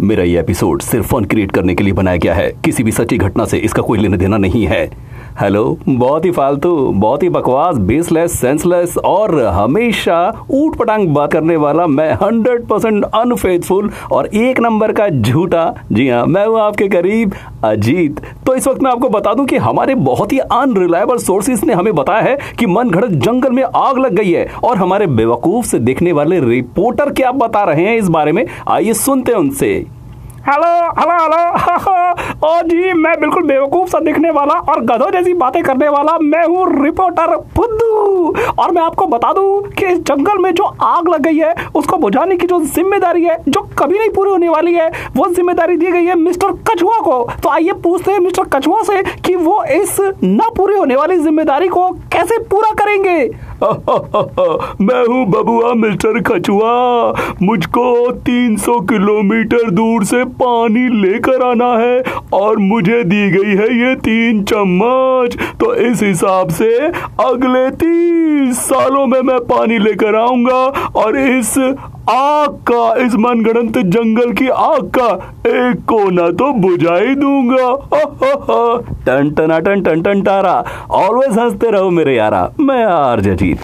मेरा ये एपिसोड सिर्फ़ फन क्रिएट करने के लिए बनाया गया है। किसी भी सच्ची घटना से इसका कोई लेना देना नहीं है। हेलो बहुत ही फालतू, बहुत ही बकवास बेसलेस सेंसलेस और हमेशा ऊट पटांग बात करने वाला मैं हंड्रेड परसेंट अनफेथफुल और एक नंबर का झूठा। जी हाँ मैं हूँ आपके करीब अजीत। तो इस वक्त मैं आपको बता दूँ कि हमारे बहुत ही अनरिलायबल सोर्सेज ने हमें बताया है कि मन घड़त जंगल में आग लग गई है और हमारे बेवकूफ़ से देखने वाले रिपोर्टर क्या बता रहे हैं इस बारे में? आइए सुनते हैं उनसे। हेलो हेलो हेलो ओ जी मैं बिल्कुल बेवकूफ़ सा दिखने वाला और गधों जैसी बातें करने वाला मैं हूँ रिपोर्टर फुद्दू। और मैं आपको बता दूँ कि इस जंगल में जो आग लग गई है, उसको बुझाने की जो ज़िम्मेदारी है, जो कभी नहीं पूरी होने वाली है, वो ज़िम्मेदारी दी गई है मिस्टर कछुआ को। तो आइए पूछते हैं मिस्टर कछुआ से कि वो इस न पूरी होने वाली ज़िम्मेदारी को कैसे पूरा करेंगे? मैं हूँ बबुआ मिस्टर कछुआ। मुझको 300 किलोमीटर दूर से पानी लेकर आना है और मुझे दी गई है ये तीन चम्मच। तो इस हिसाब से अगले तीस सालों में मैं पानी लेकर आऊँगा और इस आग का, इस मनगढ़ंत जंगल की आग का एक कोना तो बुझा ही दूँगा टन, टना, टन टन टन, टारा। ऑलवेज हँसते रहो मेरे यारा। मैं आर जीत।